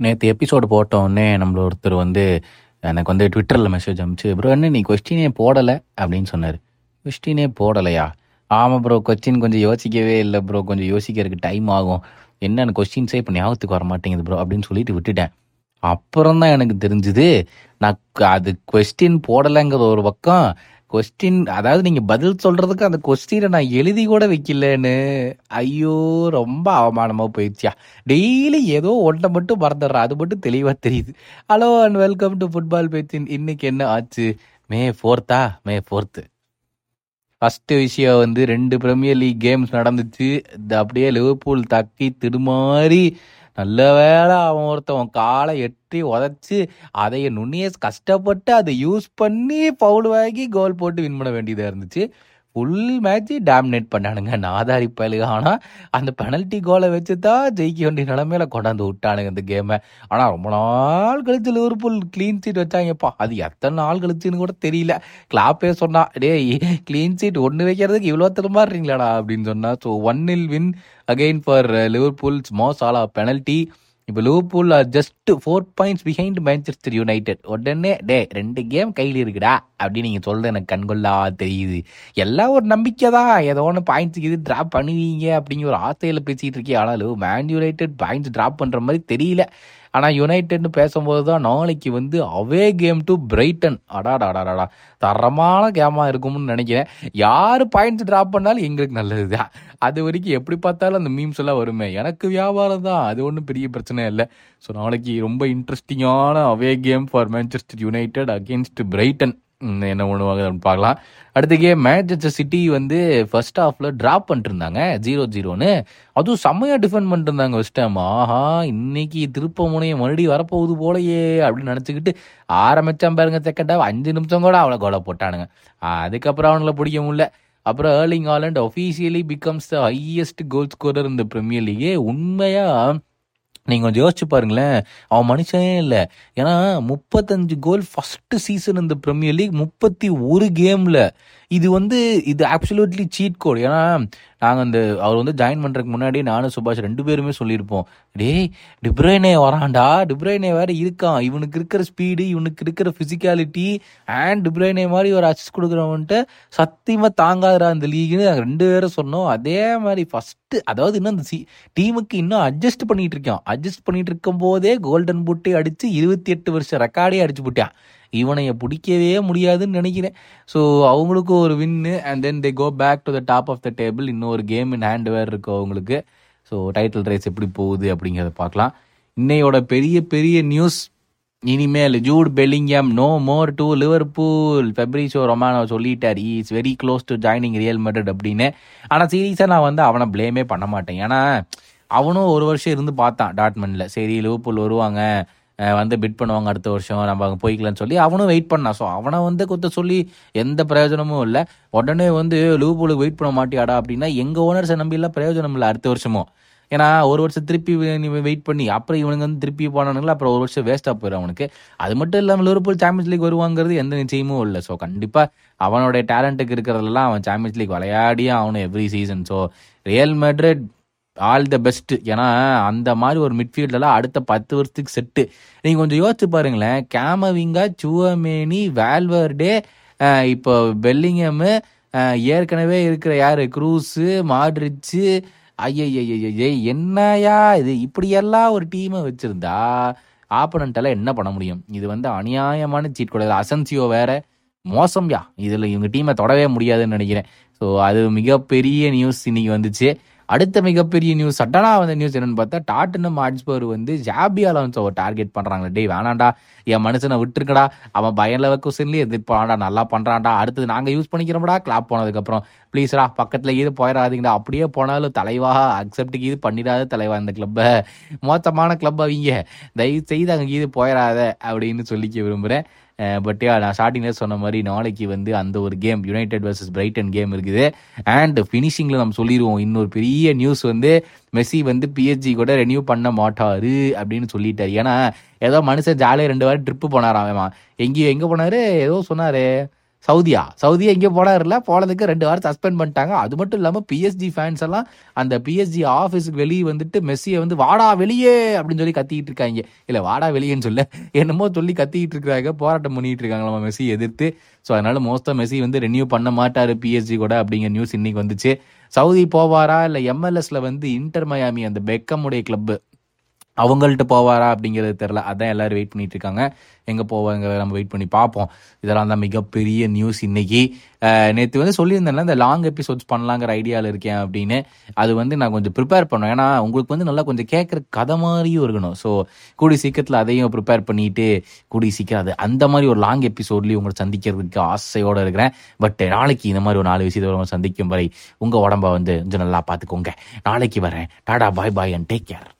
நேற்று எபிசோடு போட்டோடனே நம்மள ஒருத்தர் வந்து எனக்கு வந்து ட்விட்டரில் மெசேஜ் அனுப்பிச்சு ப்ரோ என்ன நீ கொஸ்டினே போடலை? அப்படின்னு சொன்னார். கொஸ்டினே போடலையா? ஆமாம் ப்ரோ கொஸ்டின் கொஞ்சம் யோசிக்கவே இல்லை ப்ரோ கொஞ்சம் யோசிக்கிறதுக்கு டைம் ஆகும். என்னென்ன கொஸ்டின்ஸே இப்போ ஞாபகத்துக்கு வர மாட்டேங்குது ப்ரோ அப்படின்னு சொல்லிட்டு விட்டுட்டேன். அப்புறம் தான் எனக்கு தெரிஞ்சுது நான் அது கொஸ்டின் போடலைங்கிற ஒரு பக்கம் கொஸ்டின் அதாவது நீங்கள் பதில் சொல்கிறதுக்கு அந்த கொஸ்டினை நான் எழுதி கூட வைக்கலன்னு. ஐயோ ரொம்ப அவமானமாக போயிடுச்சியா. டெய்லி ஏதோ ஒன்றை மட்டும் மறந்துடுறேன். அது மட்டும் தெளிவாக தெரியுது. Hello and welcome to football பேச்சின் இன்னைக்கு என்ன ஆச்சு? மே ஃபோர்த்தா மே ஃபோர்த்து ஃபர்ஸ்ட் விஷயம் வந்து ரெண்டு பிரீமியர் லீக் கேம்ஸ் நடந்துச்சு. அப்படியே லிவர்பூல் தக்கி திருமாறி நல்ல வேளை அவன் ஒருத்தவன் காலை எட்டி உதச்சி அதைய நுண்ணிய கஷ்டப்பட்டு அதை யூஸ் பண்ணி பவுல் வாங்கி கோல் போட்டு வின் பண்ண வேண்டியதாக இருந்துச்சு. ஃபுல் மேட்ச் டாமினேட் பண்ணானுங்க. நாதாரி பயலுக ஆனால் அந்த பெனல்ட்டி கோலை வச்சு தான் ஜெயிக்க வேண்டிய நிலமையில கொண்டாந்து விட்டானுங்க இந்த கேமை ஆனால் ரொம்ப நாள் கழிச்சு லிவர்பூல் க்ளீன் சீட் வச்சாங்கப்பா. அது எத்தனை நாள் கழிச்சுன்னு கூட தெரியல. கிளாப்பே சொன்னா டேய் க்ளீன் சீட் ஒன்று வைக்கிறதுக்கு இவ்வளோ திருமாறீங்களாடா அப்படின்னு சொன்னா. So one nil win again for Liverpool Mo Salah penalty இப்போ Liverpool just four points behind Manchester United உடனே டே ரெண்டு கேம் கையில் இருக்குடா அப்படின்னு நீங்கள் சொல்கிறது எனக்கு கண்கொள்ளா தெரியுது. எல்லாம் ஒரு நம்பிக்கை தான் ஏதோ ஒன்று பாயிண்ட்ஸ் இது ட்ராப் பண்ணுவீங்க அப்படிங்கிற ஒரு ஆசையில் பேசிகிட்டு இருக்கே ஆனாலும் மேன் யுனைடெட் பாயிண்ட்ஸ் ட்ராப் பண்ணுற மாதிரி தெரியல. ஆனால் யுனைடெட்னு பேசும்போது தான் நாளைக்கு வந்து அவே கேம் டு பிரைட்டன் அடாடா அடாடாடா தரமான கேமாக இருக்கும்னு நினைக்கிறேன். யார் பாயிண்ட்ஸ் ட்ராப் பண்ணாலும் எங்களுக்கு நல்லது தான் அது வரைக்கும் எப்படி பார்த்தாலும் அந்த மீம்ஸ் எல்லாம் வருமே. எனக்கு வியாபாரம் தான் அது ஒன்றும் பெரிய பிரச்சனை இல்லை. ஸோ நாளைக்கு ரொம்ப இன்ட்ரெஸ்டிங்கான away game for Manchester United against Brighton என்ன பண்ணுவாங்க அப்படின்னு பார்க்கலாம். அடுத்த கேம் மேன்செஸ்டர் சிட்டி வந்து ஃபர்ஸ்ட் ஹாஃப்ல டிராப் பண்ணிட்டுருந்தாங்க ஜீரோ ஜீரோன்னு அதுவும் செம்மையா டிஃபெண்ட் பண்ணிட்டுருந்தாங்க ஃபர்ஸ்ட் டைம் ஆஹா இன்னைக்கு திருப்ப முனையை மறுபடியும் வரப்போகுது போலயே அப்படின்னு நினச்சிக்கிட்டு ஆரம்பித்தான் பாருங்க செகண்ட் ஹாஃப் அஞ்சு நிமிஷம் கூட அவளை கொலை போட்டானுங்க. அதுக்கப்புறம் அவங்கள பிடிக்க முடியல. அப்புறம் Erling Haaland officially becomes the highest goal scorer இந்த பிரீமியர் லீகே உண்மையாக நீங்கள் கொஞ்சம் யோசிச்சு பாருங்களேன். அவன் மனுஷனே இல்லை. ஏன்னா முப்பத்தஞ்சு கோல் ஃபஸ்ட்டு சீசன் இந்த ப்ரீமியர் லீக் முப்பத்தி ஒரு கேமில் இது வந்து இது ஆப்சலூட்லி சீட் கோட் ஏன்னா நாங்கள் அந்த அவர் வந்து ஜாயின் பண்ணுறதுக்கு முன்னாடி நானும் சுபாஷ் ரெண்டு பேருமே சொல்லியிருப்போம். டேய் டிப்ரைனே வரான்டா டிப்ரைனே வேறு இருக்கான். இவனுக்கு இருக்கிற ஸ்பீடு இவனுக்கு இருக்கிற ஃபிசிக்காலிட்டி அண்ட் டிப்ரைனே மாதிரி ஒரு அசிஸ்ட் கொடுக்குறவன்ட்டு சத்தியமாக தாங்காதரா இந்த லீக்னு நாங்கள் ரெண்டு பேரும் சொன்னோம். அதே மாதிரி ஃபஸ்ட்டு அதாவது இன்னும் அந்த சி டீமுக்கு இன்னும் அட்ஜஸ்ட் பண்ணிகிட்டு இருக்கான். அட்ஜஸ்ட் பண்ணிகிட்டு இருக்கும் போதே கோல்டன் பூட்டை அடித்து இருபத்தி எட்டு வருஷம் ரெக்கார்டே அடிச்சு போட்டான். இவனைய பிடிக்கவே முடியாதுன்னு நினைக்கிறேன். ஸோ அவங்களுக்கு ஒரு win and then they go back to the top of the table இன்னொரு கேம் இன் ஹேண்ட் வேர் இருக்கு அவங்களுக்கு. ஸோ டைட்டில் ரேஸ் எப்படி போகுது அப்படிங்கிறத பார்க்கலாம். இன்னையோட பெரிய பெரிய நியூஸ் இனிமேல் Jude Bellingham no more to Liverpool Fabrizio Romano சொல்லிட்டார் is very close to joining Real Madrid அப்படின்னு. ஆனால் சீரியஸாக நான் வந்து அவனை ப்ளேமே பண்ண மாட்டேன். ஏன்னா அவனும் ஒரு வருஷம் இருந்து பார்த்தான் டாட்மண்டில் சரி லிவர்பூல் வருவாங்க. வந்து பிட் பண்ணுவாங்க அடுத்த வருஷம் நம்ம அங்கே போய்க்கலாம்னு சொல்லி அவனும் வெயிட் பண்ணான் ஸோ அவனை வந்து கொத்த சொல்லி எந்த பிரயோஜனமும் இல்லை. உடனே வந்து லிவர்பூலுக்கு வெயிட் பண்ண மாட்டியாடா அப்படின்னா எங்கள் ஓனர்ஸை நம்பிலாம் பிரயோஜனம் இல்லை அடுத்த வருஷமும் ஏன்னா ஒரு வருஷம் திருப்பி நீ வெயிட் பண்ணி அப்புறம் இவனுங்க வந்து திருப்பி போனானுங்களா அப்புறம் ஒரு வருஷம் வேஸ்ட்டாக போயிடும் அவனுக்கு. அது மட்டும் இல்லாமல் லிவர்பூல் சாம்பியன்ஸ் லீக் வருவாங்கிறது எந்த நிச்சயமும் இல்லை. ஸோ கண்டிப்பாக அவனோட டேலண்ட்டுக்கு இருக்கிறதெல்லாம் அவன் சாம்பியன்ஸ் லீக் விளையாடியே ஆகணும் every season so Real Madrid all the best ஏன்னா அந்த மாதிரி ஒரு மிட்ஃபீல்டெல்லாம் அடுத்த பத்து வருஷத்துக்கு செட்டு. நீங்கள் கொஞ்சம் யோசிச்சு பாருங்களேன். கேமவிங்கா சுவமேனி வேல்வர்டே இப்போ பெல்லிங்கமு ஏற்கனவே இருக்கிற யார்? க்ரூஸு மாட்ரிச்சு ஐயய்யய்யே என்னையா இது? இப்படியெல்லாம் ஒரு டீமை வச்சுருந்தா ஆப்பனண்ட்டெல்லாம் என்ன பண்ண முடியும்? இது வந்து அநியாயமான சீட் கூட அசன்சியோ வேற மோசம்யா. இதில் இவங்க டீமை தொடவே முடியாதுன்னு நினைக்கிறேன். ஸோ அது மிகப்பெரிய நியூஸ் இன்னைக்கு வந்துச்சு. அடுத்த மிகப்பெரிய நியூஸ் சட்டனாக வந்த நியூஸ் என்னன்னு பார்த்தா டாட்டனம் ஆட்ஸ்பர் வந்து ஜாபி அலோன்ஸோவை டார்கெட் பண்ணுறாங்க டேய் வேணாண்டா என் மனுஷனை விட்டுருக்கடா. அவன் பயன் லெவல் கொஸ்டின்லேயே எதிர்ப்பான்டா நல்லா பண்ணுறான்டா அடுத்தது நாங்கள் யூஸ் பண்ணிக்கிறோம்டா கிளாப் போனதுக்கப்புறம். ப்ளீஸ்டா பக்கத்தில் இது போயிடாதீங்கடா. அப்படியே போனாலும் தலைவா அக்செப்டுக்கு இது பண்ணிடாத தலைவா இந்த கிளப்பை மோசமான கிளப் அவங்க. தயவு செய்து அங்கே இது போயிடாத அப்படின்னு சொல்லிக்க விரும்புகிறேன் பட் நான் ஸ்டார்டிங்ல சொன்ன மாதிரி நாளைக்கு வந்து அந்த ஒரு game United versus Brighton game இருக்குது. அண்ட் ஃபினிஷிங்கில் நம்ம சொல்லிடுவோம் இன்னொரு பெரிய நியூஸ் வந்து மெஸ்ஸி வந்து பிஹெச்சி கூட ரெனியூ பண்ண மாட்டாரு அப்படின்னு சொல்லிட்டாரு. ஏன்னா ஏதோ மனுஷன் ஜாலியாக ரெண்டு வாரம் ட்ரிப்பு போனாராம் அவன். எங்கேயோ எங்கே போனாரு? ஏதோ சொன்னார். சவுதியா. சவுதியா இங்கே போடாருல போனதுக்கு ரெண்டு வாரம் சஸ்பெண்ட் பண்ணிட்டாங்க. அது மட்டும் இல்லாமல் பிஎஸ்ஜி ஃபேன்ஸ் எல்லாம் அந்த பிஎஸ்ஜி ஆஃபீஸுக்கு வெளியே வந்துட்டு மெஸ்ஸியை வந்து வாடா வெளியே! அப்படின்னு சொல்லி கத்திக்கிட்டு இருக்காங்க. இல்லை வாடா வெளியேன்னு சொல்ல. என்னமோ சொல்லி கத்திக்கிட்டு இருக்கிறாங்க. போராட்டம் பண்ணிட்டு இருக்காங்க நம்ம மெஸ்ஸி எதிர்த்து. ஸோ அதனால மோஸ்ட்டாக மெஸ்ஸி வந்து ரெனியூ பண்ண மாட்டார் பிஎஸ்ஜி கூட அப்படிங்கிற நியூஸ் இன்னைக்கு வந்துச்சு. சவுதி போவாரா? இல்லை எம்எல்எஸ்ல வந்து இன்டர் மயாமி அந்த பெக்கமுடைய கிளப்பு அவங்கள்ட்ட போவாரா அப்படிங்கிறது தெரில அதான் எல்லோரும் வெயிட் பண்ணிட்டு இருக்காங்க. எங்கே போவாங்க நம்ம வெயிட் பண்ணி பார்ப்போம். இதெல்லாம் தான் மிகப்பெரிய நியூஸ் இன்னைக்கு. நேற்று வந்து சொல்லியிருந்தேன்ல இந்த லாங் எபிசோட்ஸ் பண்ணலாங்கிற ஐடியாவில் இருக்கேன் அப்படின்னு. அது வந்து நான் கொஞ்சம் ப்ரிப்பேர் பண்ணேன். ஏன்னா உங்களுக்கு வந்து நல்லா கொஞ்சம் கேட்குற கதை மாதிரியும் இருக்கணும். ஸோ கூடி சீக்கிரத்தில் அதையும் ப்ரிப்பேர் பண்ணிட்டு கூடி சீக்கிரம் அது அந்த மாதிரி ஒரு லாங் எபிசோட்லேயும் உங்களை சந்திக்கிறதுக்கு ஆசையோடு இருக்கிறேன். பட் நாளைக்கு இந்த மாதிரி ஒரு நாலு விஷயத்தை சந்திக்கும் வரை உங்கள் உடம்ப வந்து கொஞ்சம் நல்லா பார்த்துக்கோங்க. நாளைக்கு வரேன். Tata bye bye and take care